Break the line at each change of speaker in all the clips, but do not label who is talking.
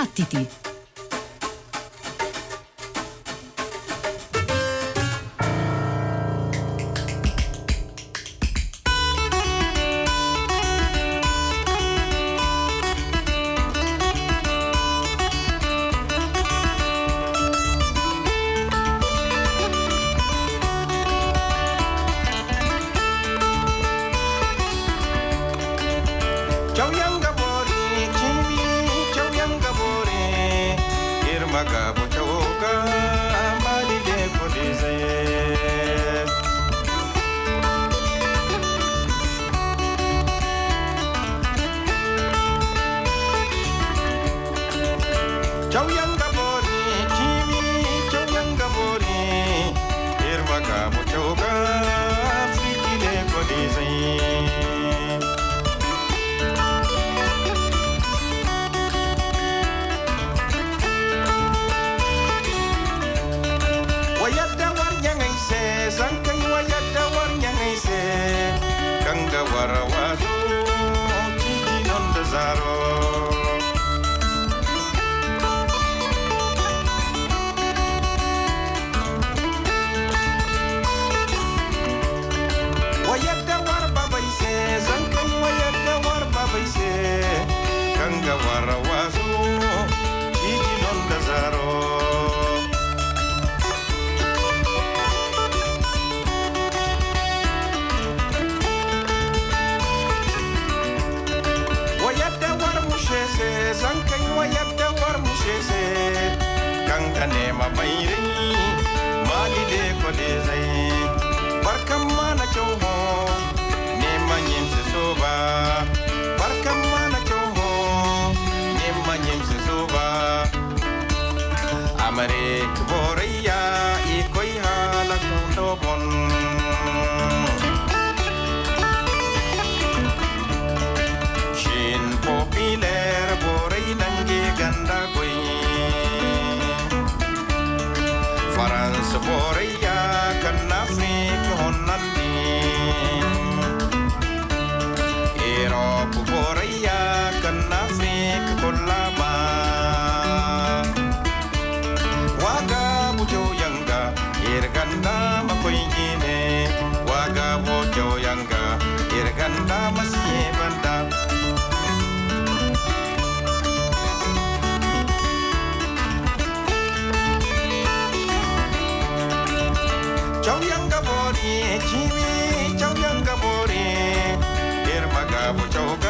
Battiti!
what you got.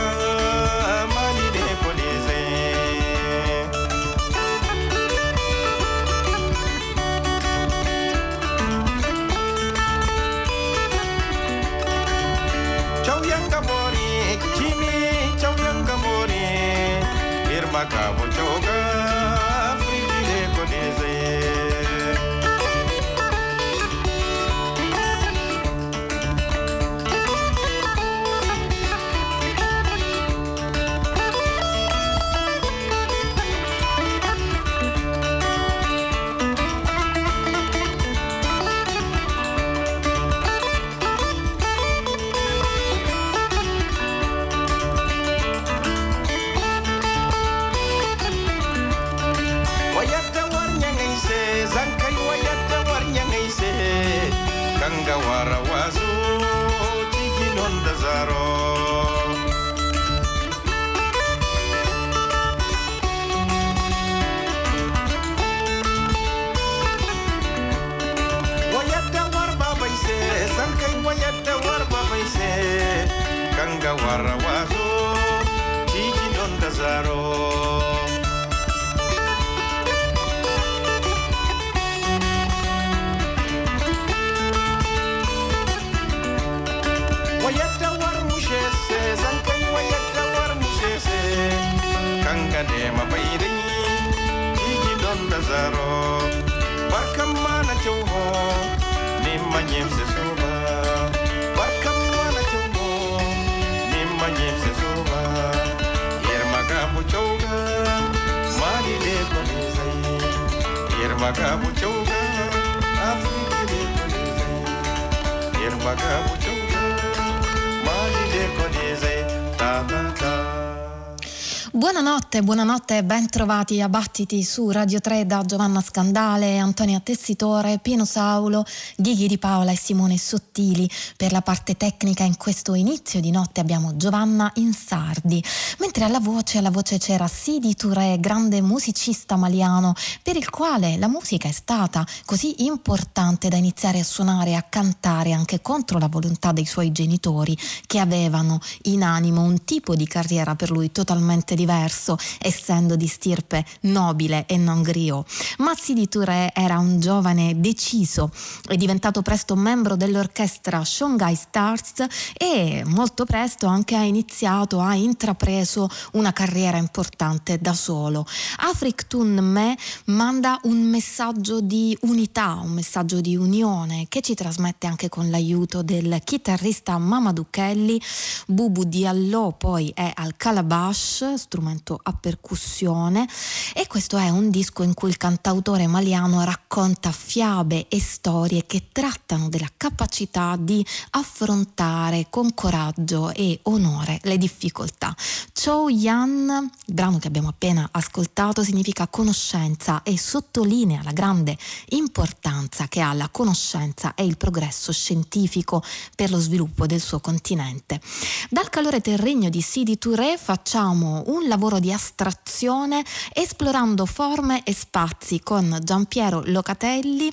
Buonanotte, e ben trovati a Battiti su Radio 3 da Giovanna Scandale, Antonia Tessitore, Pino Saulo, Ghighi di Paola e Simone Sottili. Per la parte tecnica in questo inizio di notte abbiamo Giovanna Insardi, mentre alla voce, alla voce c'era Sidi Touré, grande musicista maliano, per il quale la musica è stata così importante da iniziare a suonare e a cantare anche contro la volontà dei suoi genitori che avevano in animo un tipo di carriera per lui totalmente diverso, essendo di stirpe nobile e non griot. Mazzi di Touré era un giovane deciso, è diventato presto membro dell'orchestra Shanghai Stars e molto presto anche ha iniziato, ha intrapreso una carriera importante da solo. Afrik Tun Me manda un messaggio di unità, un messaggio di unione che ci trasmette anche con l'aiuto del chitarrista Mamadou Kelly. Bubu Diallo poi è al calabash, strumento a percussione e questo è un disco in cui il cantautore maliano racconta fiabe e storie che trattano della capacità di affrontare con coraggio e onore le difficoltà. Cho Yan, il brano che abbiamo appena ascoltato, significa conoscenza e sottolinea la grande importanza che ha la conoscenza e il progresso scientifico per lo sviluppo del suo continente. Dal calore terreno di Sidi Touré facciamo un lavoro di astrazione esplorando forme e spazi con Giampiero Locatelli,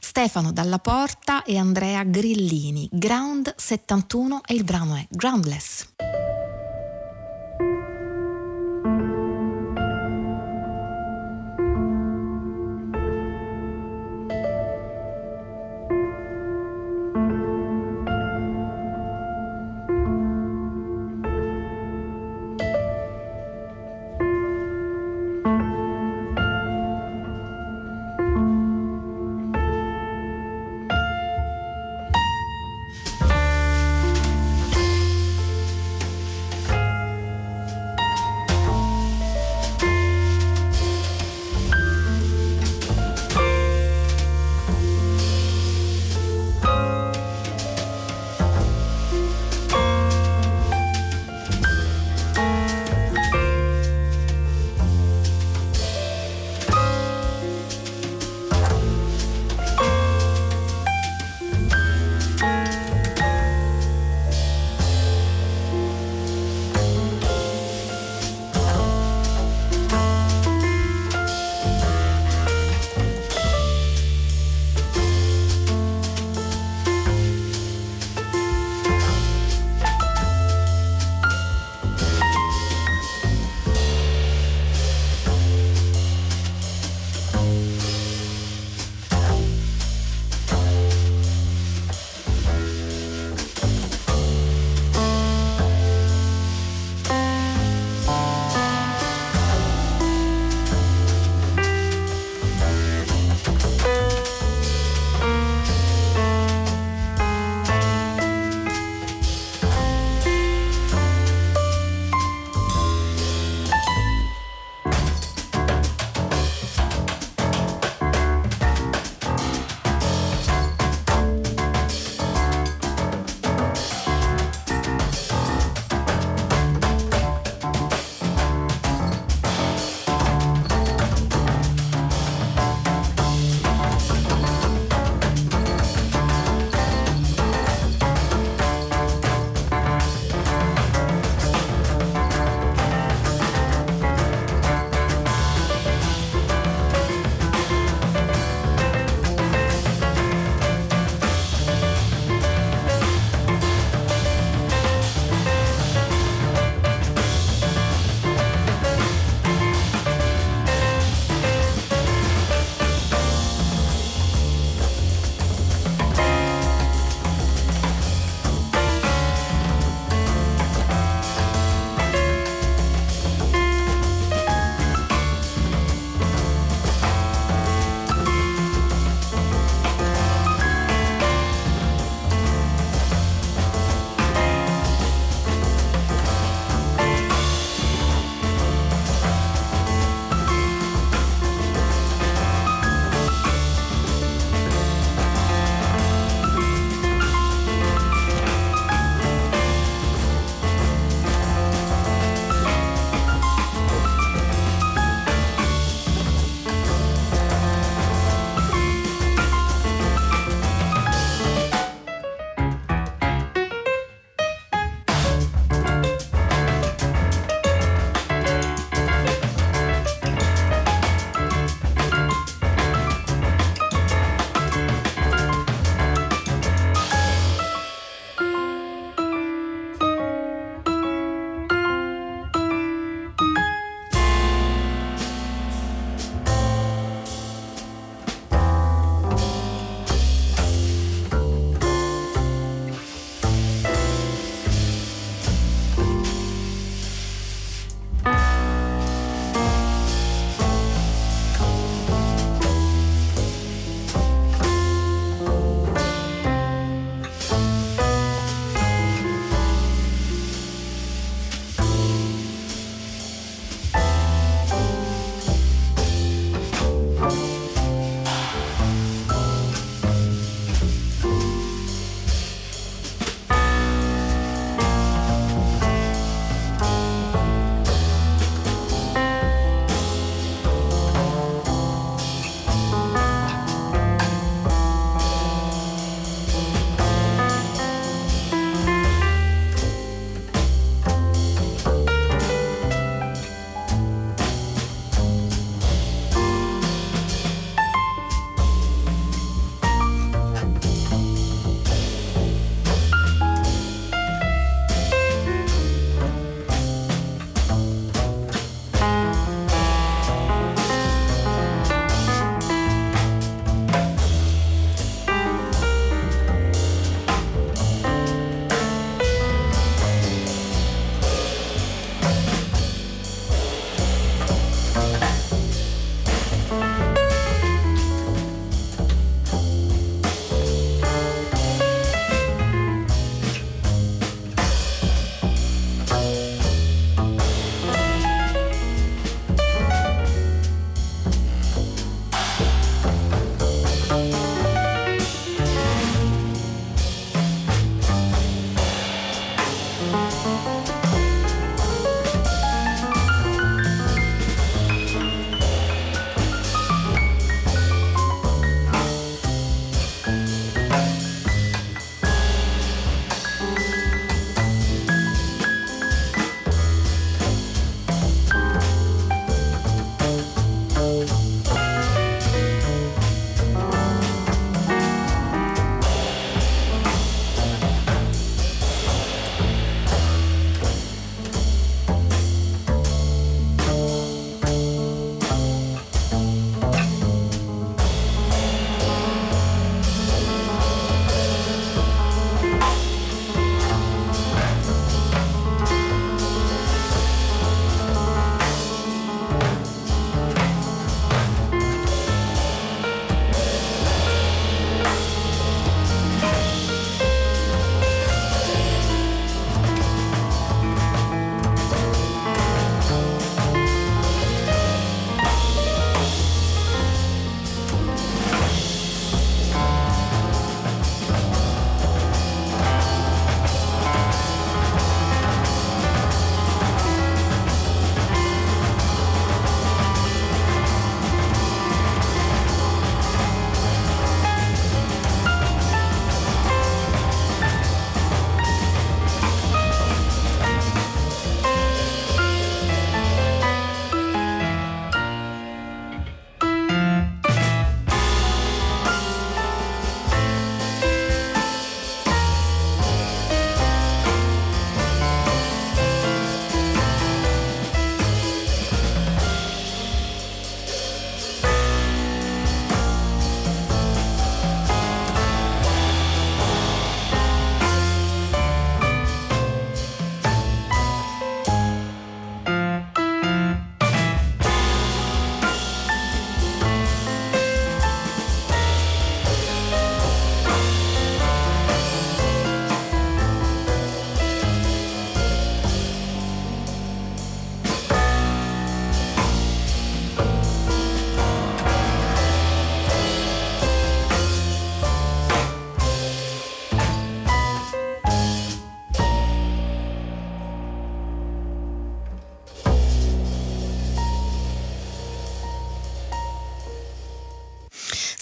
Stefano Dalla Porta e Andrea Grillini. Ground 71 e il brano è Groundless.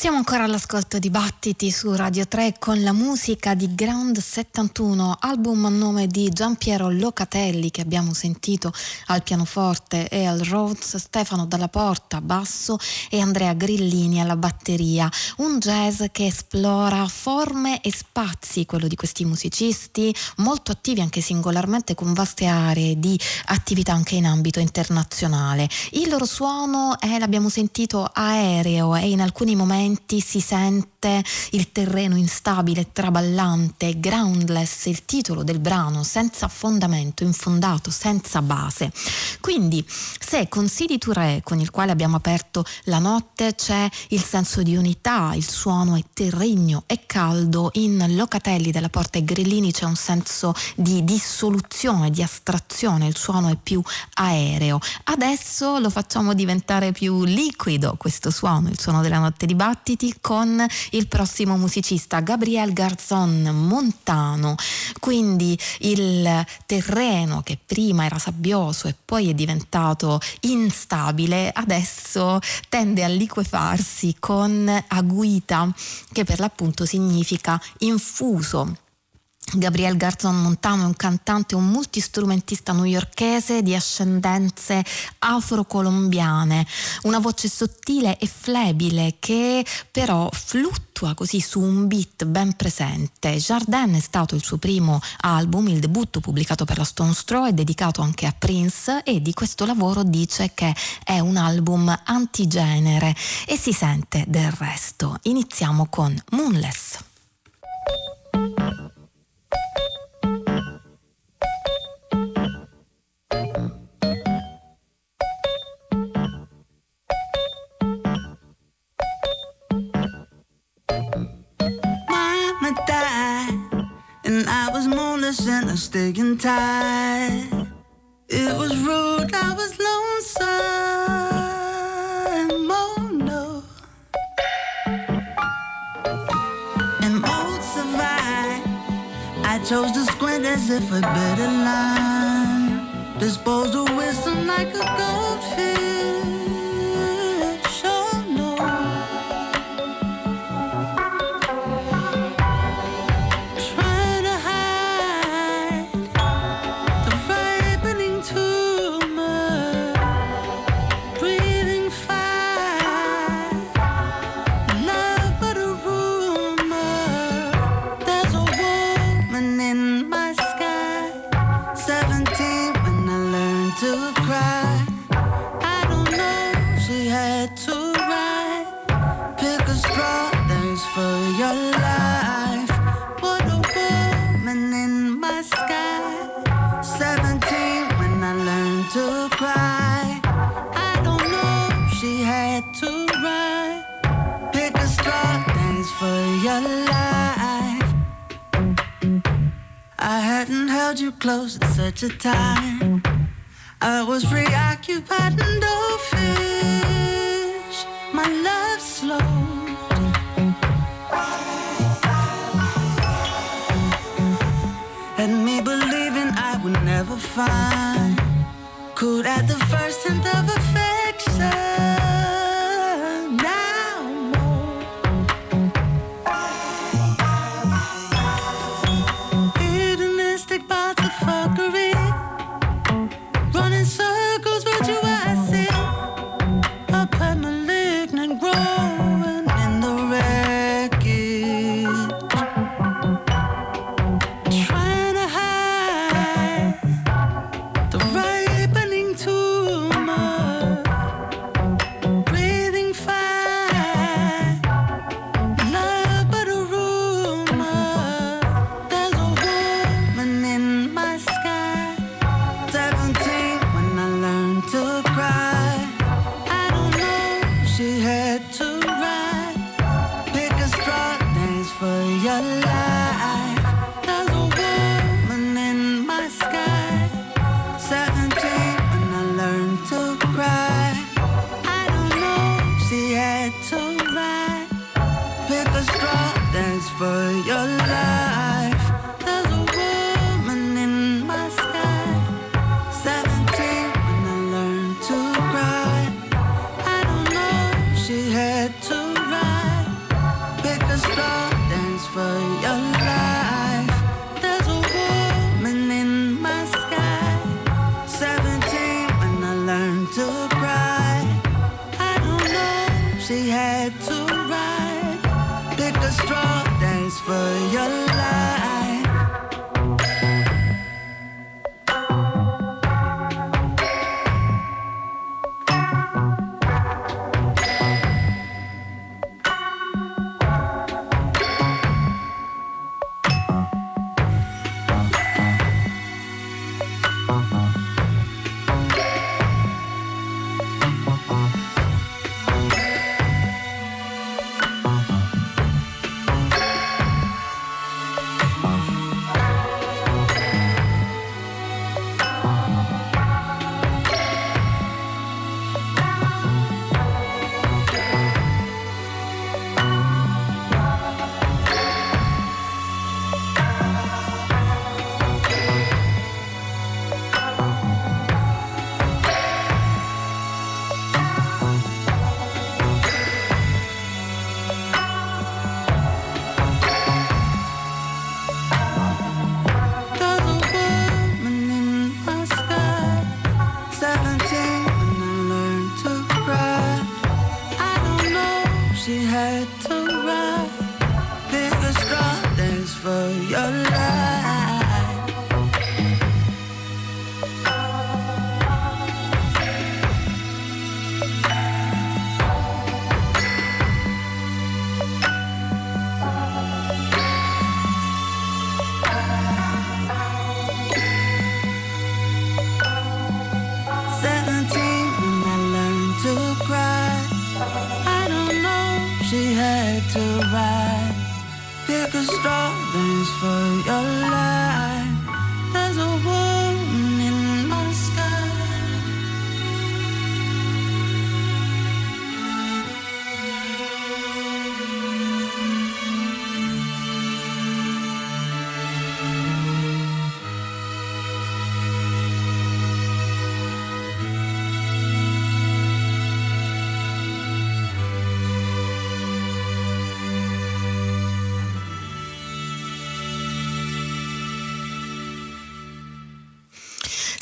Siamo ancora all'ascolto di Battiti su Radio 3 con la musica di Ground 71, album a nome di Giampiero Locatelli che abbiamo sentito al pianoforte e al Rhodes, Stefano Dalla Porta basso e Andrea Grillini alla batteria. Un jazz che esplora forme e spazi, quello di questi musicisti, molto attivi anche singolarmente con vaste aree di attività anche in ambito internazionale. Il loro suono è, l'abbiamo sentito, aereo e in alcuni momenti momenti si sente il terreno instabile, traballante, groundless, il titolo del brano, senza fondamento, infondato, senza base. Quindi, se con Sidi Touré, con il quale abbiamo aperto la notte, c'è il senso di unità, il suono è terregno e caldo, in Locatelli della Porta e Grillini c'è un senso di dissoluzione, di astrazione, il suono è più aereo. Adesso lo facciamo diventare più liquido questo suono, il suono della notte di Bach battiti con il prossimo musicista Gabriel Garzon Montano. Quindi il terreno che prima era sabbioso e poi è diventato instabile, adesso tende a liquefarsi con aguita, che per l'appunto significa infuso Gabriel Garzon Montano è un cantante e un multistrumentista newyorkese di ascendenze afrocolombiane, una voce sottile e flebile che però fluttua così su un beat ben presente. Jardin è stato il suo primo album, il debutto pubblicato per la Stone Straw, è dedicato anche a Prince e di questo lavoro dice che è un album antigenere e si sente del resto. Iniziamo con Moonless. Mama died, and I was moonless and I staying tight. As if a better line. Disposed of wisdom like a goldfish. Time. for your love.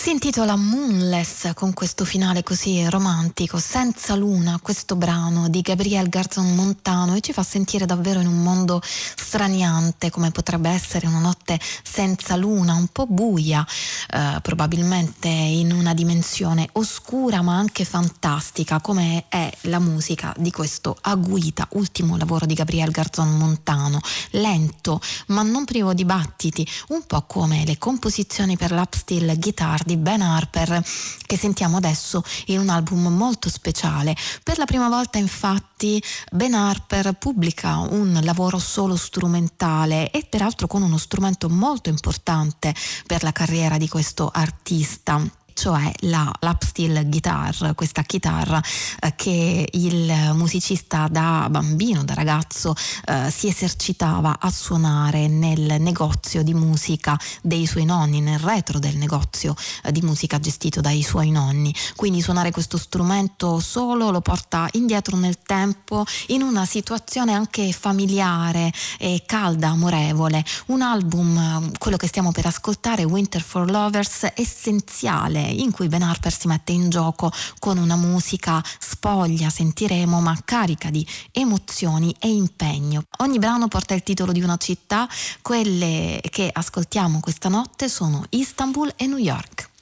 Si intitola Moonless con questo finale così romantico, senza luna, questo brano di Gabriel Garzon Montano e ci fa sentire davvero in un mondo straniante come potrebbe essere una notte senza luna, un po' buia, eh, probabilmente in una dimensione oscura ma anche fantastica come è la musica di questo Aguita, ultimo lavoro di Gabriel Garzon Montano, lento ma non privo di battiti, un po' come le composizioni per l'upsteel guitar di di Ben Harper che sentiamo adesso in un album molto speciale. Per la prima volta infatti Ben Harper pubblica un lavoro solo strumentale e peraltro con uno strumento molto importante per la carriera di questo artista cioè la l'upsteel guitar, questa chitarra eh, che il musicista da bambino, da ragazzo eh, si esercitava a suonare nel negozio di musica dei suoi nonni, nel retro del negozio eh, di musica gestito dai suoi nonni. Quindi suonare questo strumento solo lo porta indietro nel tempo in una situazione anche familiare e calda, amorevole. Un album, quello che stiamo per ascoltare, Winter for Lovers, essenziale in cui Ben Harper si mette in gioco con una musica spoglia, sentiremo, ma carica di emozioni e impegno. Ogni brano porta il titolo di una città, quelle che ascoltiamo questa notte sono Istanbul e New York.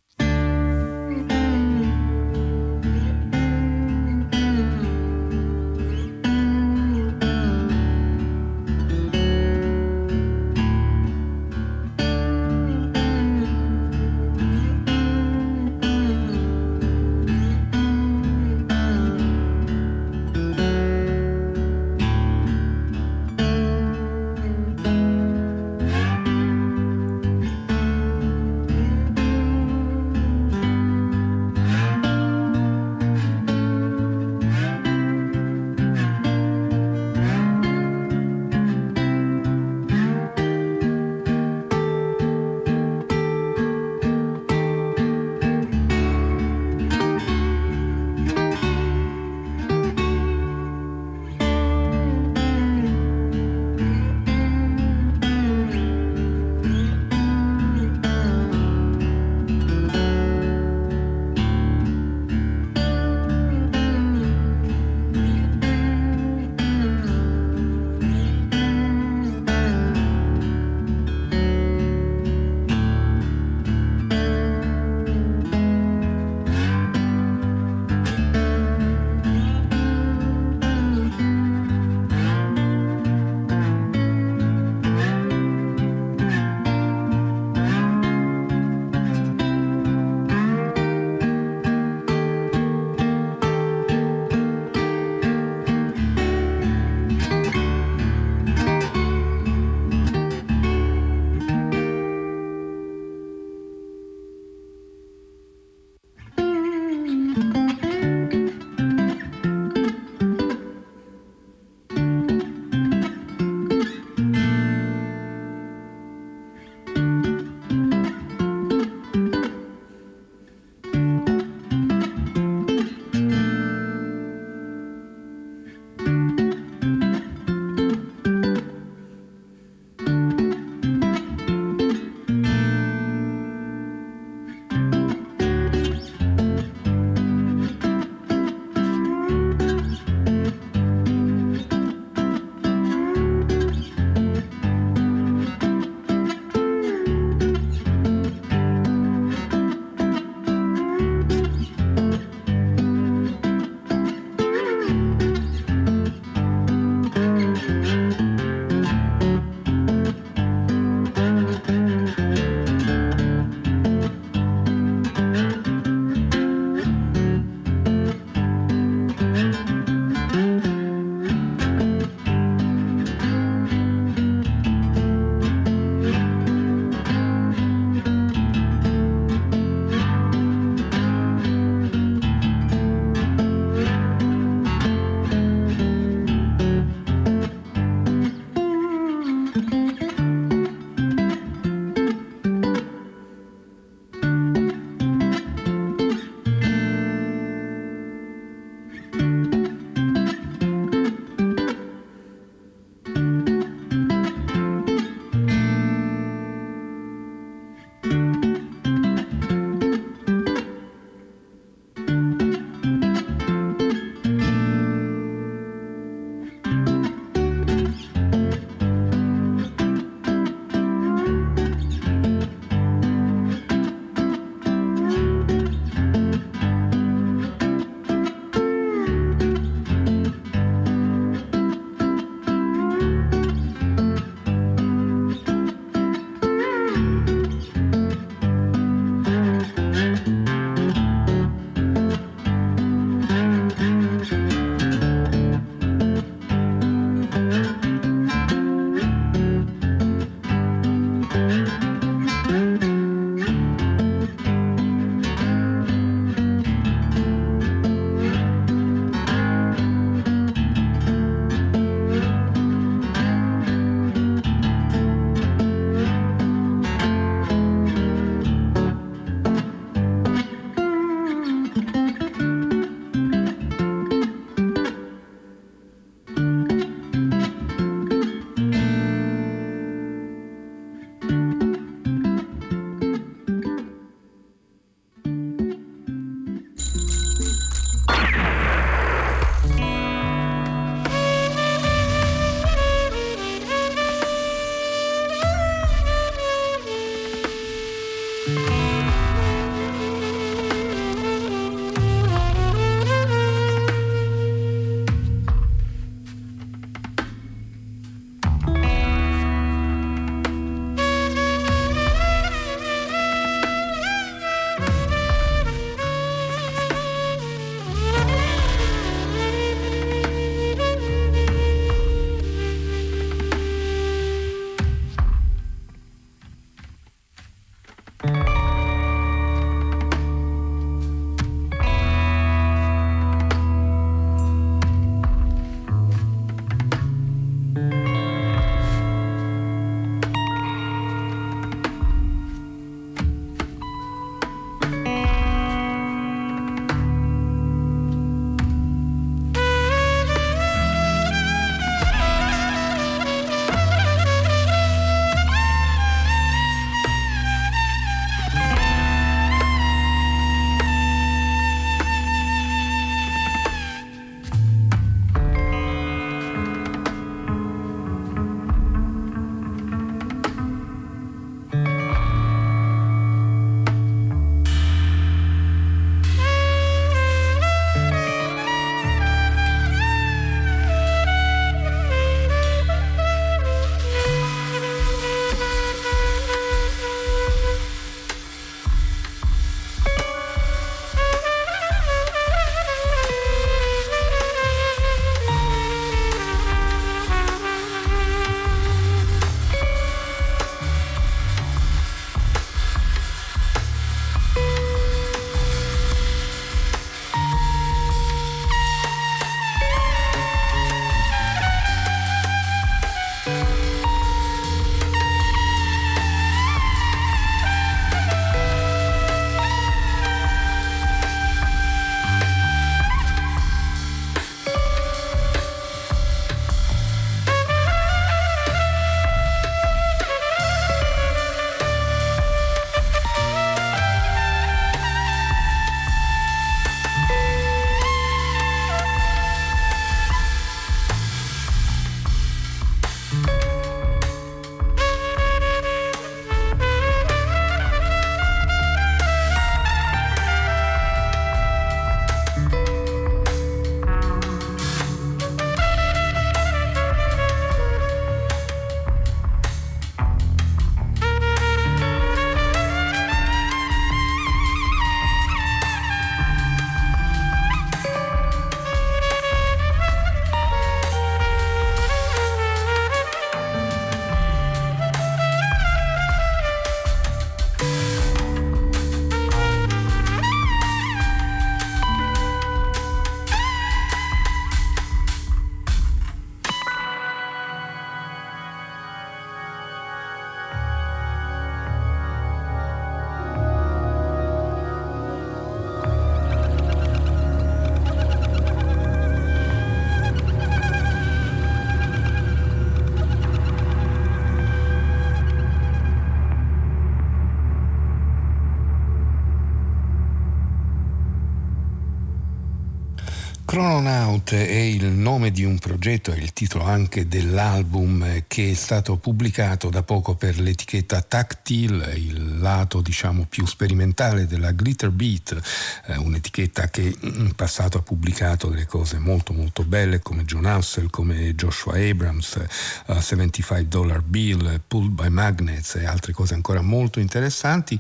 Chrononaut è il nome di un progetto, è il titolo anche dell'album che è stato pubblicato da poco per l'etichetta Tactile, il lato diciamo più sperimentale della Glitter Beat, eh, un'etichetta che in passato ha pubblicato delle cose molto molto belle come John Hassel, come Joshua Abrams, uh, 75 Dollar Bill, Pulled by Magnets e altre cose ancora molto interessanti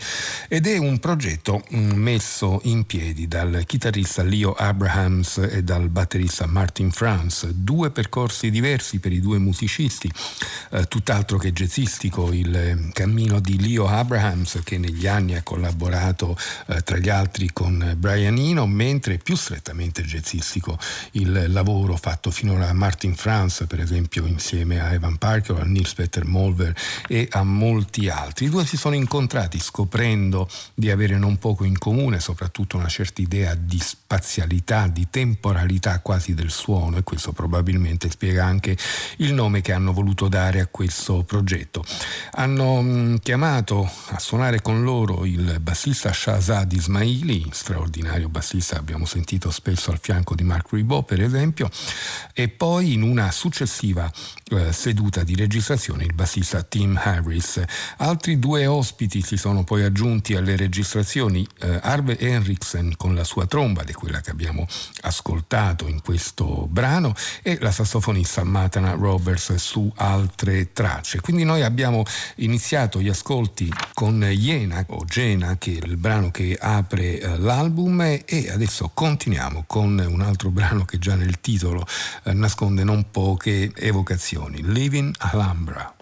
ed è un progetto mm, messo in piedi dal chitarrista Leo Abrahams e dal batterista Martin Franz, due percorsi diversi per i due musicisti, eh, tutt'altro che jazzistico il cammino di Leo Abrahams che negli anni ha collaborato eh, tra gli altri con Brian Eno, mentre più strettamente jazzistico il lavoro fatto finora a Martin Franz, per esempio insieme a Evan Parker, a Nils Peter Molver e a molti altri. I due si sono incontrati scoprendo di avere non poco in comune, soprattutto una certa idea di spazialità, di temporalità quasi del suono e questo probabilmente spiega anche il nome che hanno voluto dare a questo progetto. Hanno chiamato a suonare con loro il bassista Shahzad Ismaili, straordinario bassista, abbiamo sentito spesso al fianco di Mark Ribot per esempio, e poi in una successiva eh, seduta di registrazione il bassista Tim Harris. Altri due ospiti si sono poi aggiunti alle registrazioni, eh, Arve Henriksen con la sua tromba, di quella che abbiamo ascoltato in questo brano, e la sassofonista Matana Roberts su altre tracce. Quindi noi abbiamo iniziato gli ascolti con Iena o Gena, che è il brano che apre eh, l'album, e adesso continuiamo con un altro brano che già nel titolo eh, nasconde non poche evocazioni, Living Alhambra.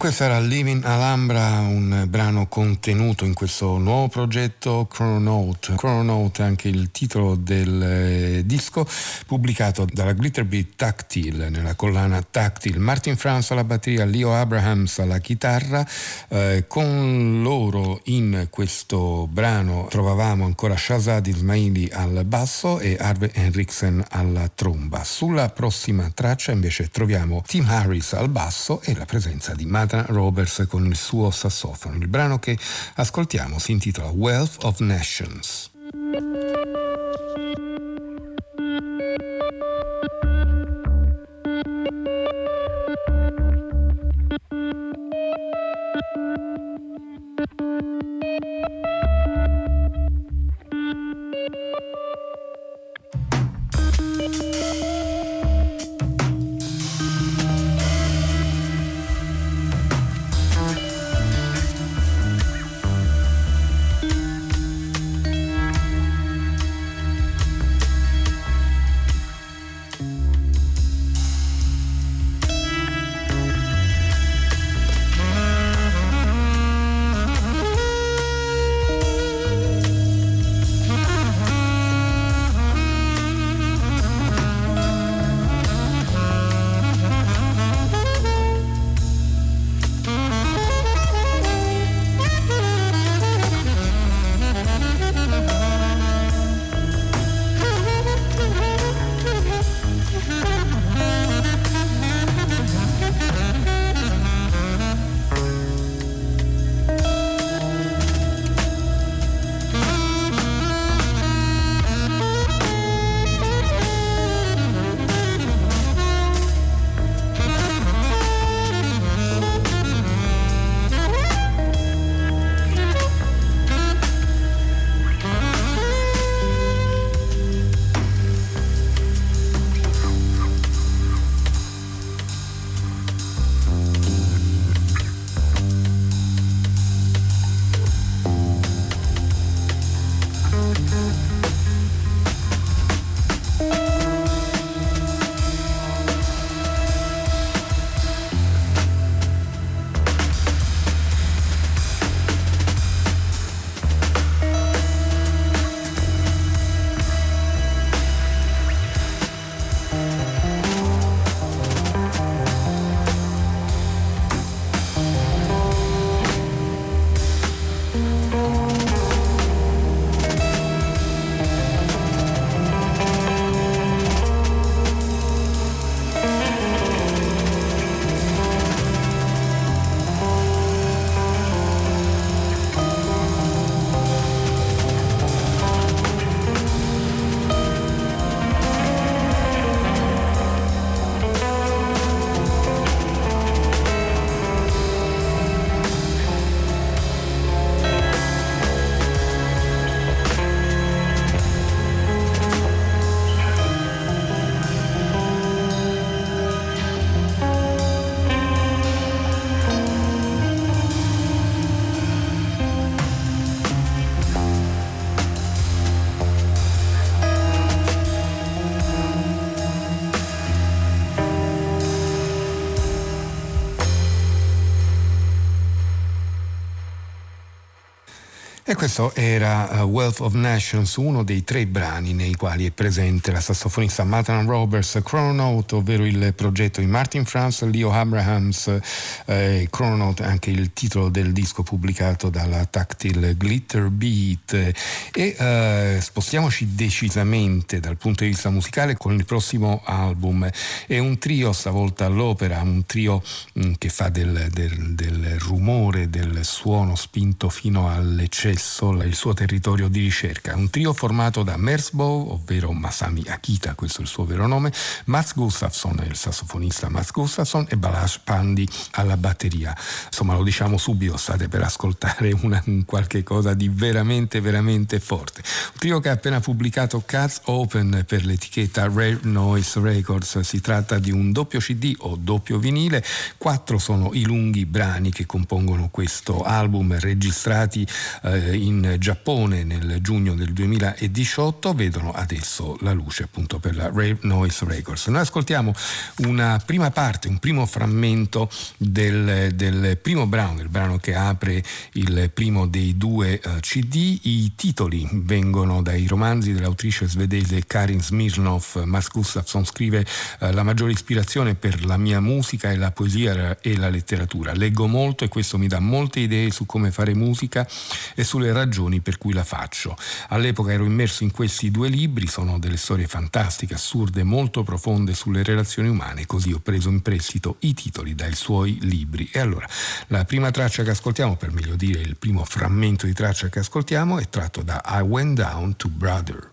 Questo era Living Alhambra, un brano contenuto in questo nuovo progetto Chrononaut. Chrononaut è anche il titolo del eh, disco pubblicato dalla Glitterbeat Tactile nella collana Tactile. Martin Franz alla batteria, Leo Abrahams alla chitarra. Eh, con loro in questo brano trovavamo ancora Shazad Ismaili al basso e Arve Henriksen alla tromba. Sulla prossima traccia invece troviamo Tim Harris al basso e la presenza di Mata Roberts con il suo sassofono. Il brano che ascoltiamo si intitola Wealth of Nations. Questo era uh, Wealth of Nations, uno dei tre brani nei quali è presente la sassofonista Matan Roberts, Chrononaut, ovvero il progetto di Martin Franz, Leo Abrahams, eh, Chrononaut è anche il titolo del disco pubblicato dalla Tactile Glitter Beat. E eh, spostiamoci decisamente dal punto di vista musicale con il prossimo album. È un trio stavolta all'opera, un trio mh, mm, che fa del, del, del rumore, del suono spinto fino all'eccesso stesso il suo territorio di ricerca. Un trio formato da Mersbow, ovvero Masami Akita, questo è il suo vero nome, Mats Gustafsson, il sassofonista Mats Gustafsson e Balash Pandi alla batteria. Insomma, lo diciamo subito, state per ascoltare una, un qualche cosa di veramente, veramente forte. Un trio che ha appena pubblicato Cats Open per l'etichetta Rare Noise Records. Si tratta di un doppio CD o doppio vinile. Quattro sono i lunghi brani che compongono questo album registrati eh, in Giappone nel giugno del 2018 vedono adesso la luce appunto per la Rave Noise Records. Noi ascoltiamo una prima parte, un primo frammento del, del primo brano, il brano che apre il primo dei due uh, CD. I titoli vengono dai romanzi dell'autrice svedese Karin Smirnov. Mats Gustafsson scrive uh, la maggiore ispirazione per la mia musica è la poesia e la letteratura. Leggo molto e questo mi dà molte idee su come fare musica e sulle ragioni per cui la faccio. All'epoca ero immerso in questi due libri, sono delle storie fantastiche, assurde, molto profonde sulle relazioni umane, così ho preso in prestito i titoli dai suoi libri. E allora, la prima traccia che ascoltiamo, per meglio dire il primo frammento di traccia che ascoltiamo, è tratto da I Went Down to Brother.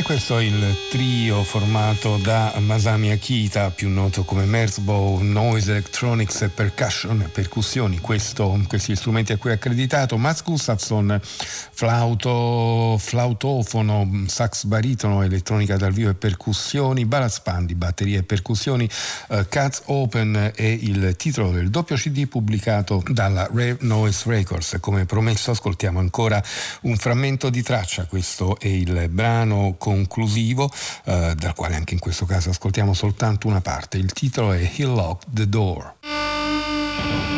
E questo è il trio formato da Masami Akita, più noto come Merzbow, Noise Electronics e Percussion, percussioni, questo, questi strumenti a cui è accreditato, Mats Gustafsson, flauto, flautofono, sax baritono, elettronica dal vivo e percussioni, Balaspandi, batterie e percussioni, uh, Cats Open è il titolo del doppio CD pubblicato dalla Rave Noise Records. Come promesso ascoltiamo ancora un frammento di traccia, questo è il brano conclusivo, eh, dal quale anche in questo caso ascoltiamo soltanto una parte. Il titolo è He Locked the Door.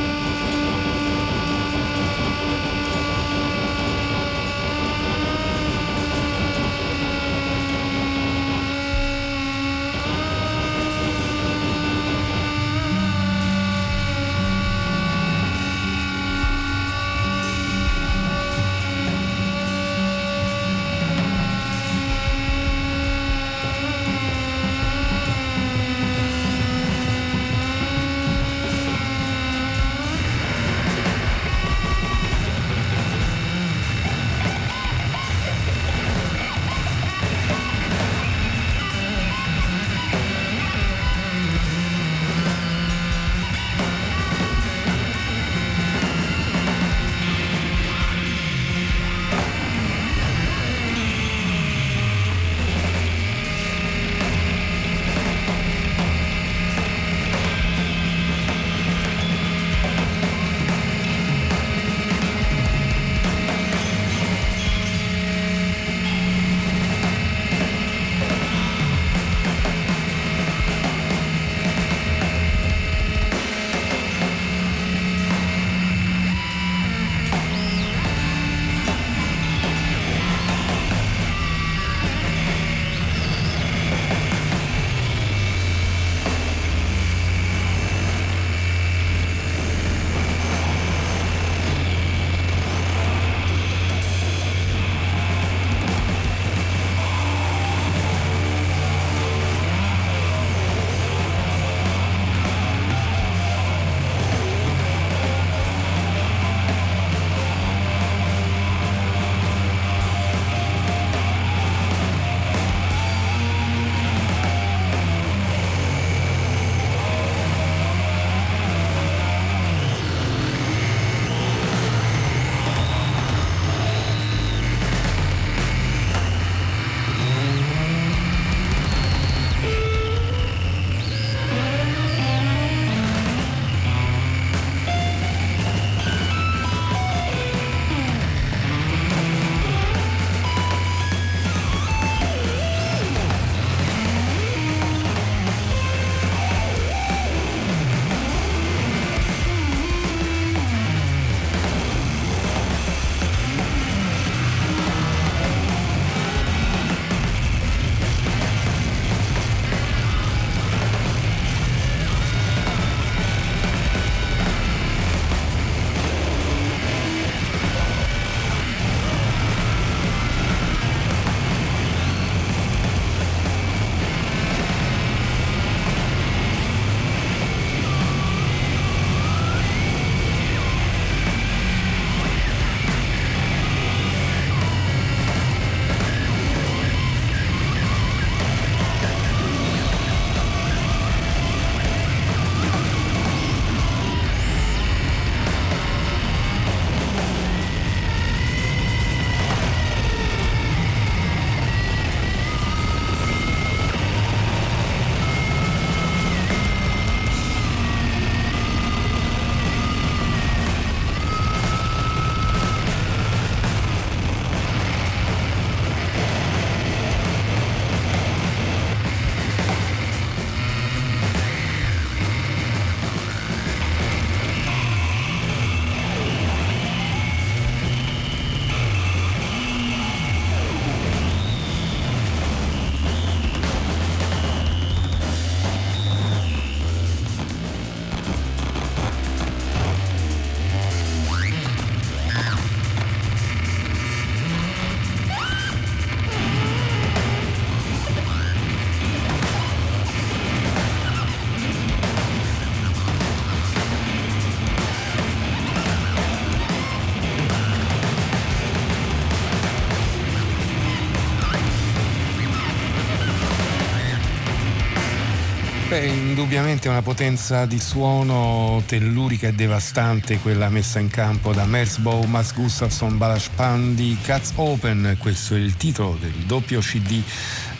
Indubbiamente una potenza di suono tellurica e devastante quella messa in campo da Merzbow, Mas Gustafsson, Balash Pandi, Cats Open, questo è il titolo del doppio CD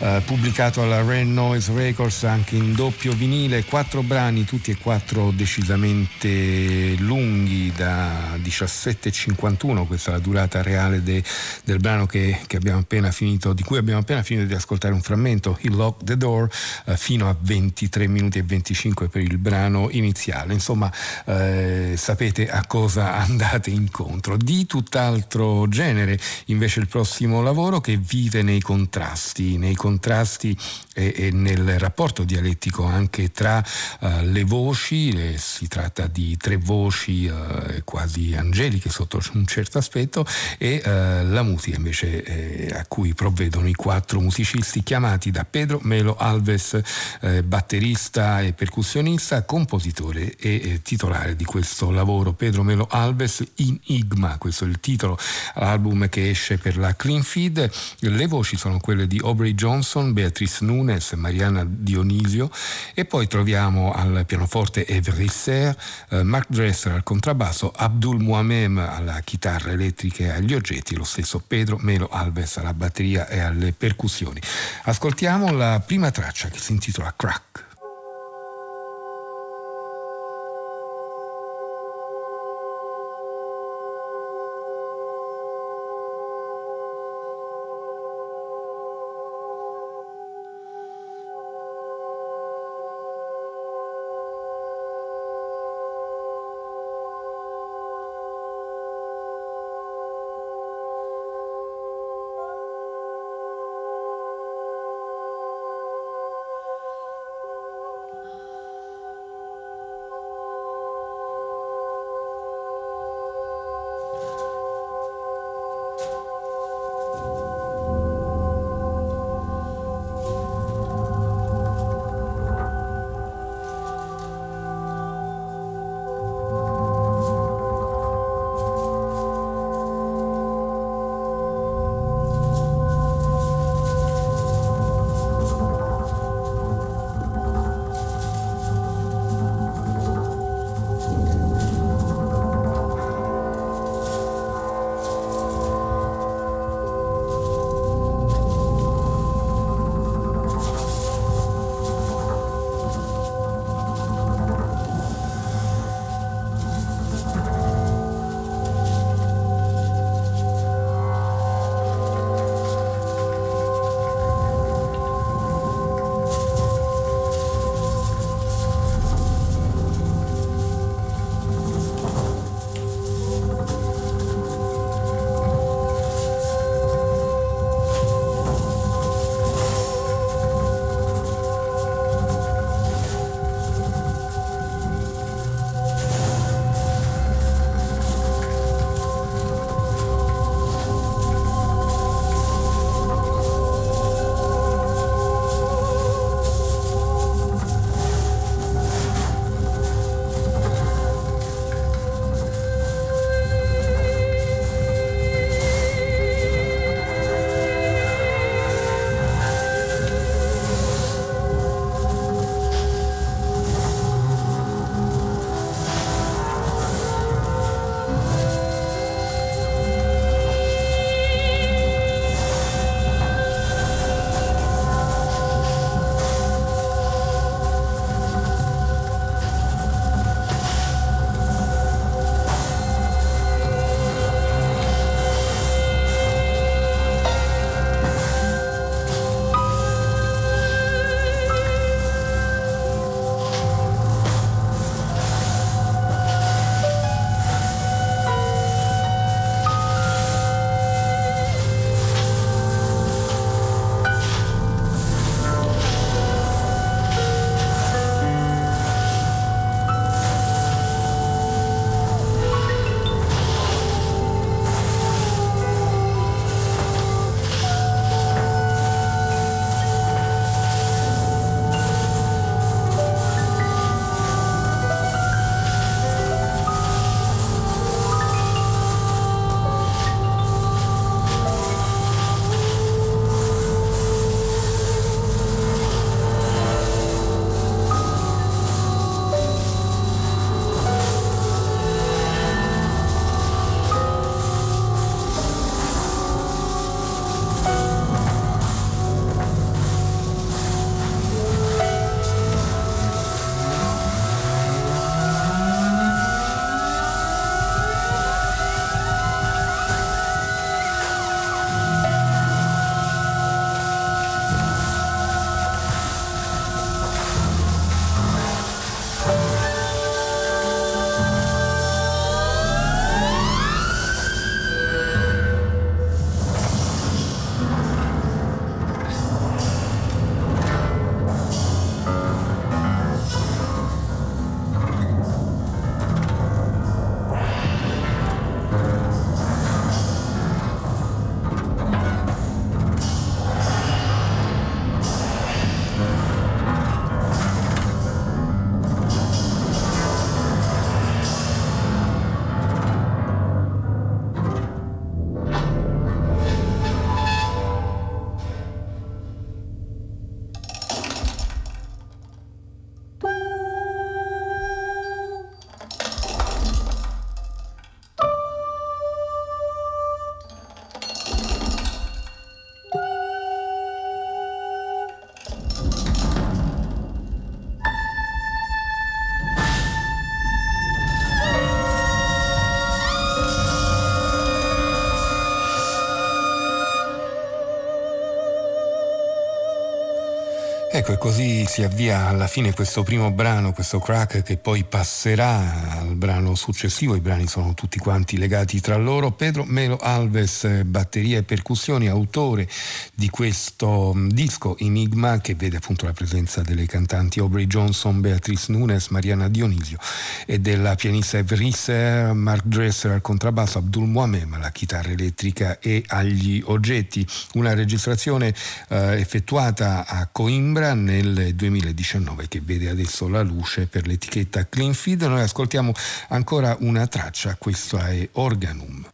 eh, pubblicato alla Red Noise Records anche in doppio vinile, quattro brani, tutti e quattro decisamente lunghi, da 17,51, questa è la durata reale de, del brano che, che finito, di cui abbiamo appena finito di ascoltare un frammento, il Lock the Door, eh, fino a 23 minuti e 25 per il brano iniziale. Insomma, eh, sapete a cosa andate incontro. Di tutt'altro genere, invece, il prossimo lavoro che vive nei contrasti, nei contrasti contrasti e, e nel rapporto dialettico anche tra uh, le voci, le, si tratta di tre voci uh, quasi angeliche sotto un certo aspetto e uh, la musica invece eh, a cui provvedono i quattro musicisti chiamati da Pedro Melo Alves, eh, batterista e percussionista, compositore e eh, titolare di questo lavoro. Pedro Melo Alves in Igma, questo è il titolo, l'album che esce per la Clean Feed. Le voci sono quelle di Aubrey Jones Johnson, Beatrice Nunes, Mariana Dionisio e poi troviamo al pianoforte Eve Risser, eh, Mark Dresser al contrabbasso, Abdul Muamem alla chitarra elettrica e agli oggetti, lo stesso Pedro Melo Alves alla batteria e alle percussioni. Ascoltiamo la prima traccia che si intitola Crack. Ecco, e così si avvia alla fine questo primo brano, questo crack che poi passerà al brano successivo. I brani sono tutti quanti legati tra loro. Pedro Melo Alves, batteria e percussioni, autore di questo mm, disco Enigma che vede appunto la presenza delle cantanti Aubrey Johnson, Beatrice Nunes, Mariana Dionisio e della pianista Evrisser, Mark Dresser al contrabbasso, Abdul Muamem alla chitarra elettrica e agli oggetti. Una registrazione eh, effettuata a Coimbra nel 2019 che vede adesso la luce per l'etichetta Clean Feed. Noi ascoltiamo ancora una traccia, questa è Organum.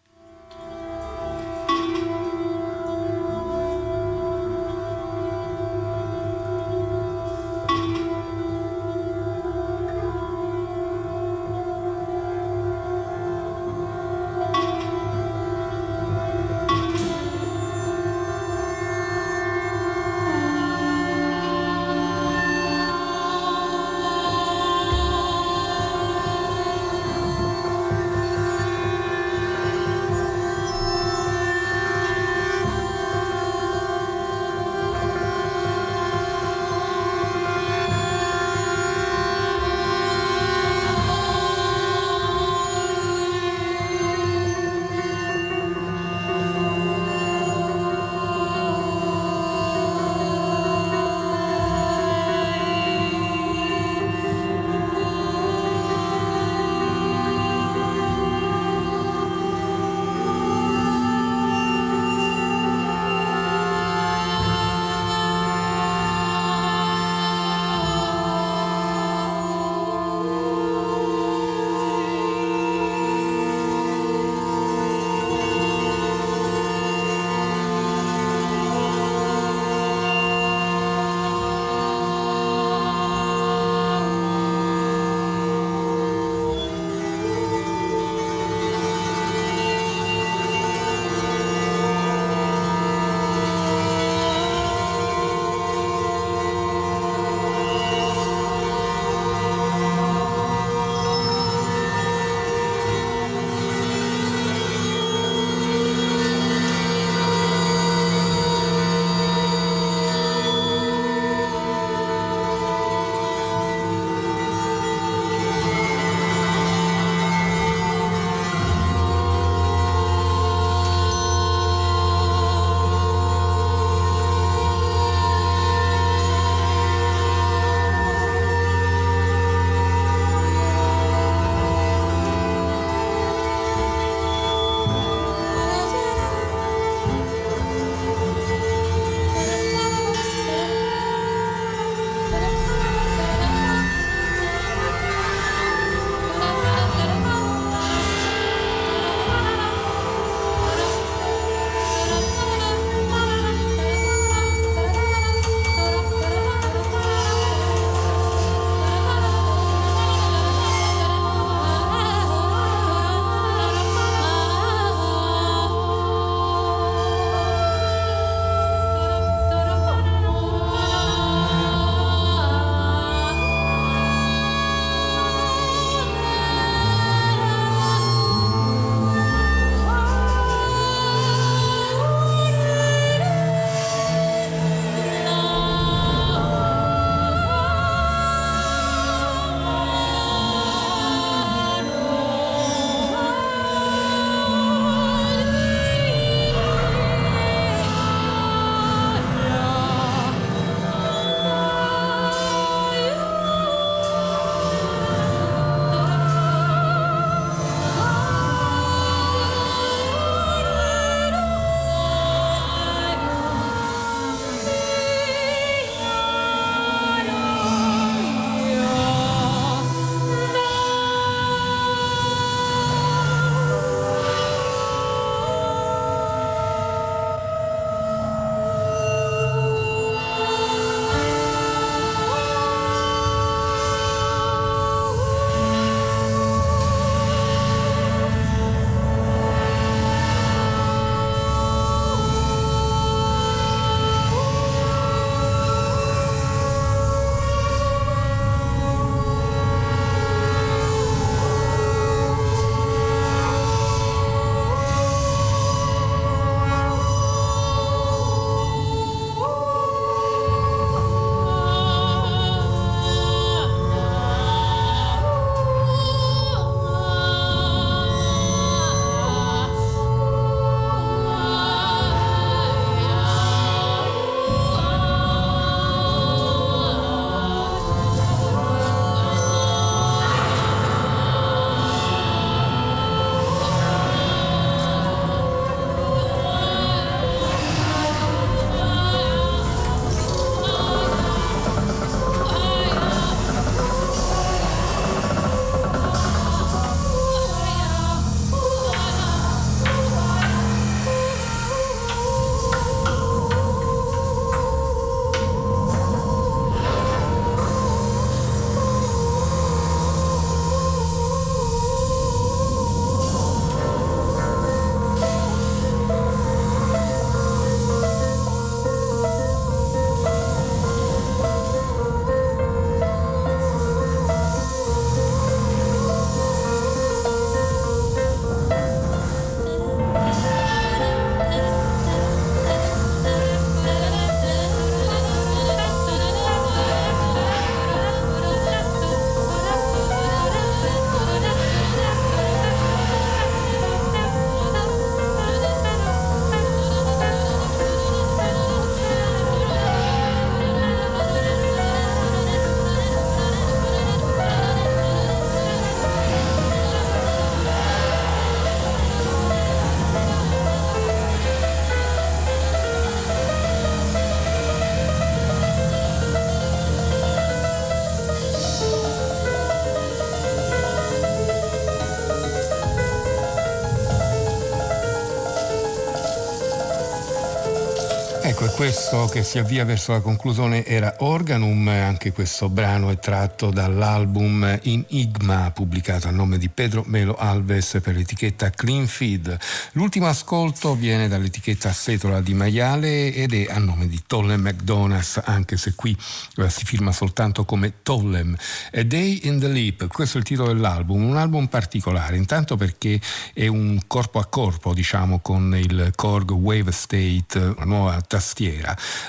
Questo che si avvia verso la conclusione era Organum, anche questo brano è tratto dall'album In Igma, pubblicato a nome di Pedro Melo Alves per l'etichetta Clean Feed. L'ultimo ascolto viene dall'etichetta Setola di Maiale ed è a nome di Tollem McDonald's, anche se qui eh, si firma soltanto come Tollem. A Day in the Leap, questo è il titolo dell'album, un album particolare, intanto perché è un corpo a corpo, diciamo, con il Korg Wave State, una nuova tastiera.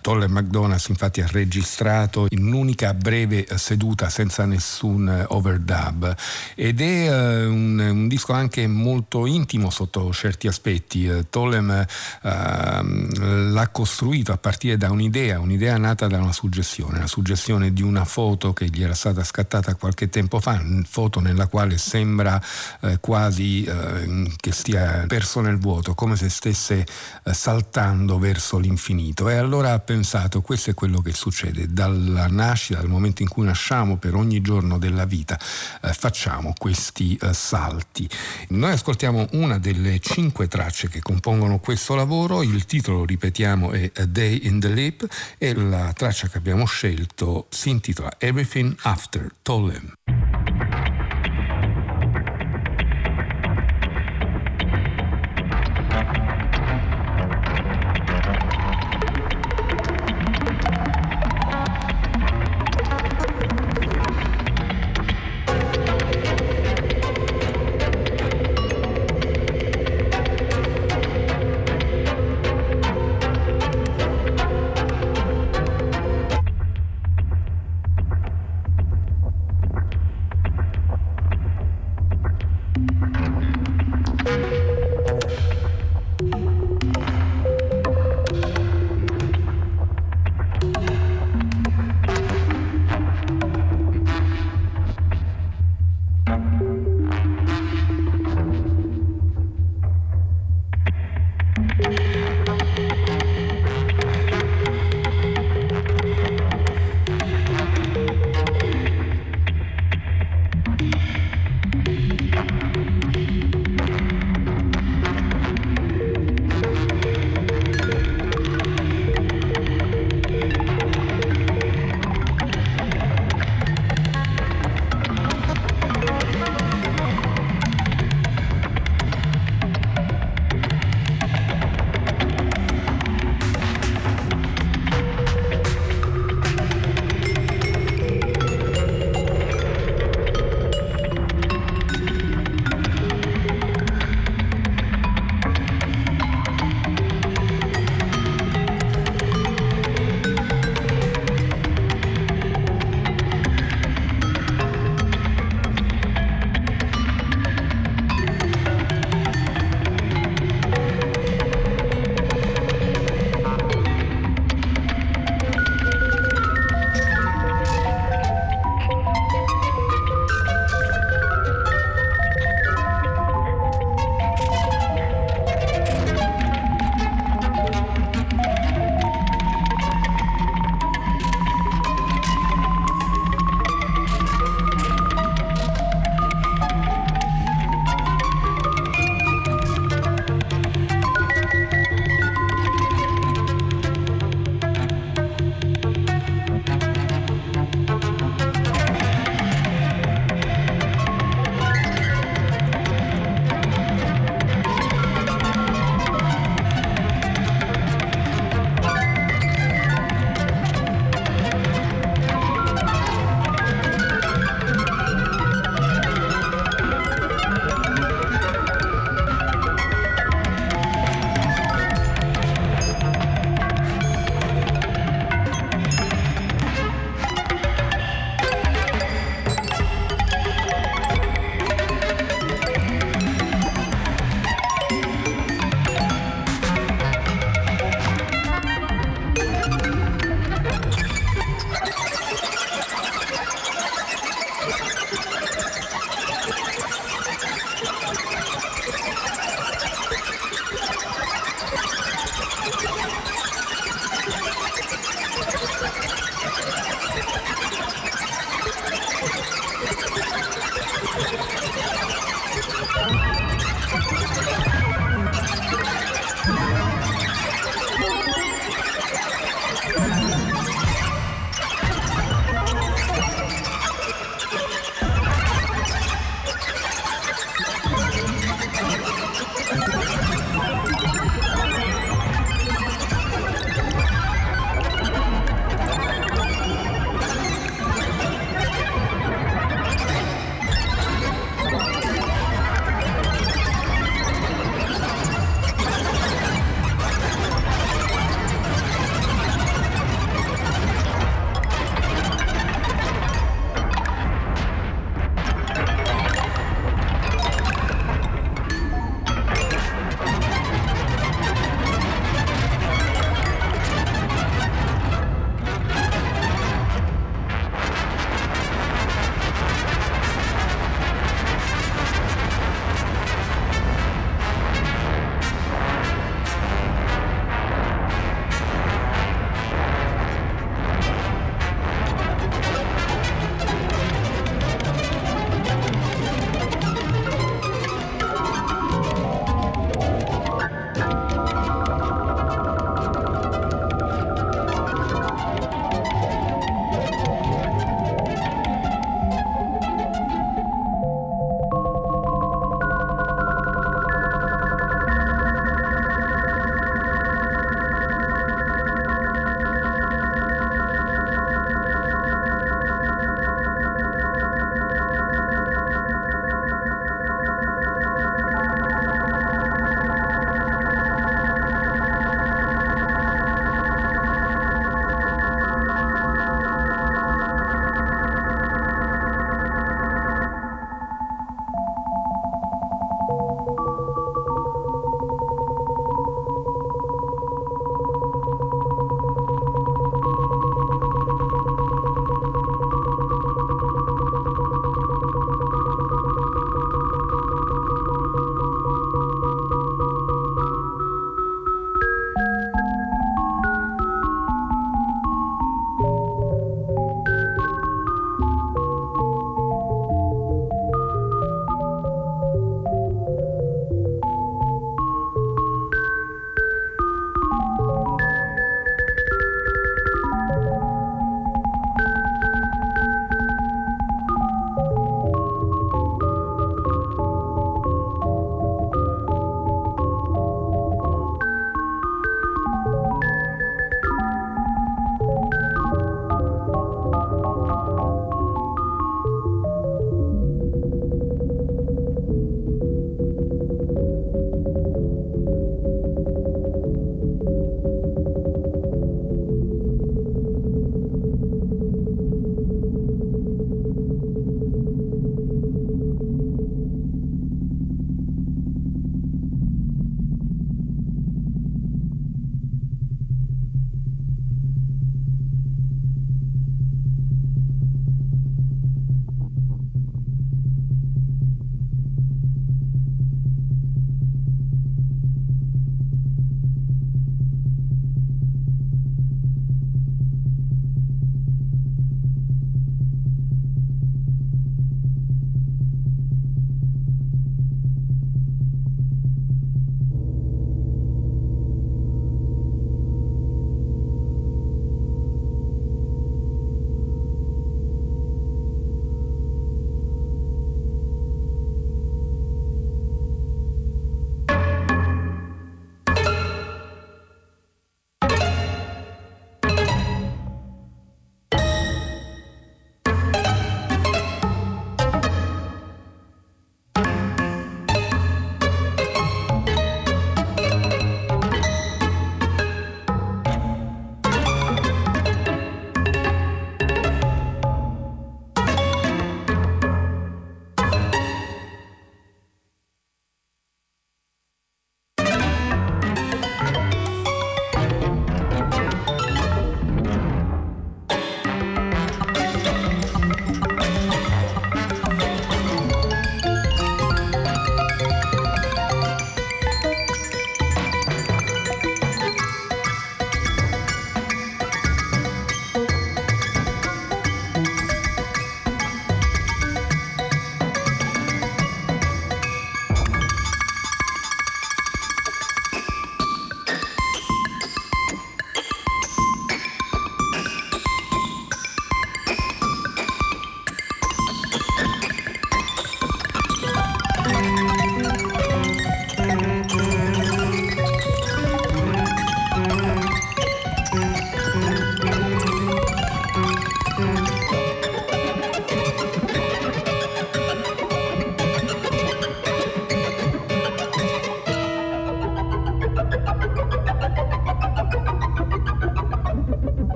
Toller McDonald's infatti ha registrato in un'unica breve seduta senza nessun overdub. Ed è uh, un, un, disco anche molto intimo sotto certi aspetti. Tollem uh, l'ha costruito a partire da un'idea, un'idea nata da una suggestione, la suggestione di una foto che gli era stata scattata qualche tempo fa, foto nella quale sembra eh, quasi eh, che stia perso nel vuoto, come se stesse eh, saltando verso l'infinito. infinito e allora ha pensato questo è quello che succede dalla nascita, dal momento in cui nasciamo per ogni giorno della vita eh, facciamo questi eh, salti. Noi ascoltiamo una delle cinque tracce che compongono questo lavoro, il titolo ripetiamo è A Day in the Leap e la traccia che abbiamo scelto si intitola Everything After Tollem.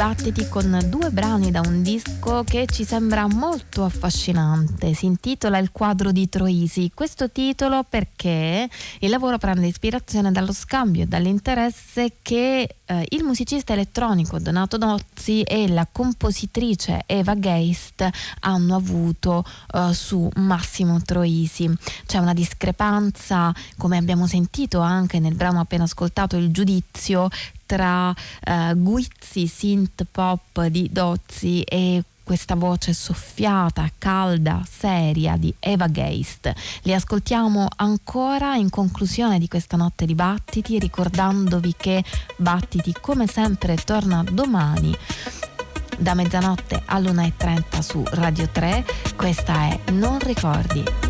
La notte di battiti con due brani da un disco che ci sembra molto affascinante. Si intitola Il quadro di Troisi. Questo titolo perché il lavoro prende ispirazione dallo scambio e dall'interesse che eh, il musicista elettronico Donato Dozzi e la compositrice Eva Geist hanno avuto eh, su Massimo Troisi. C'è una discrepanza, come abbiamo sentito anche nel brano appena ascoltato, il giudizio tra eh, guizzi synth pop di Dozzi e questa voce soffiata, calda, seria di Eva Geist. Li ascoltiamo ancora in conclusione di questa notte di battiti, ricordandovi che Battiti come sempre torna domani da mezzanotte all'1.30 su Radio 3. Questa è Non ricordi.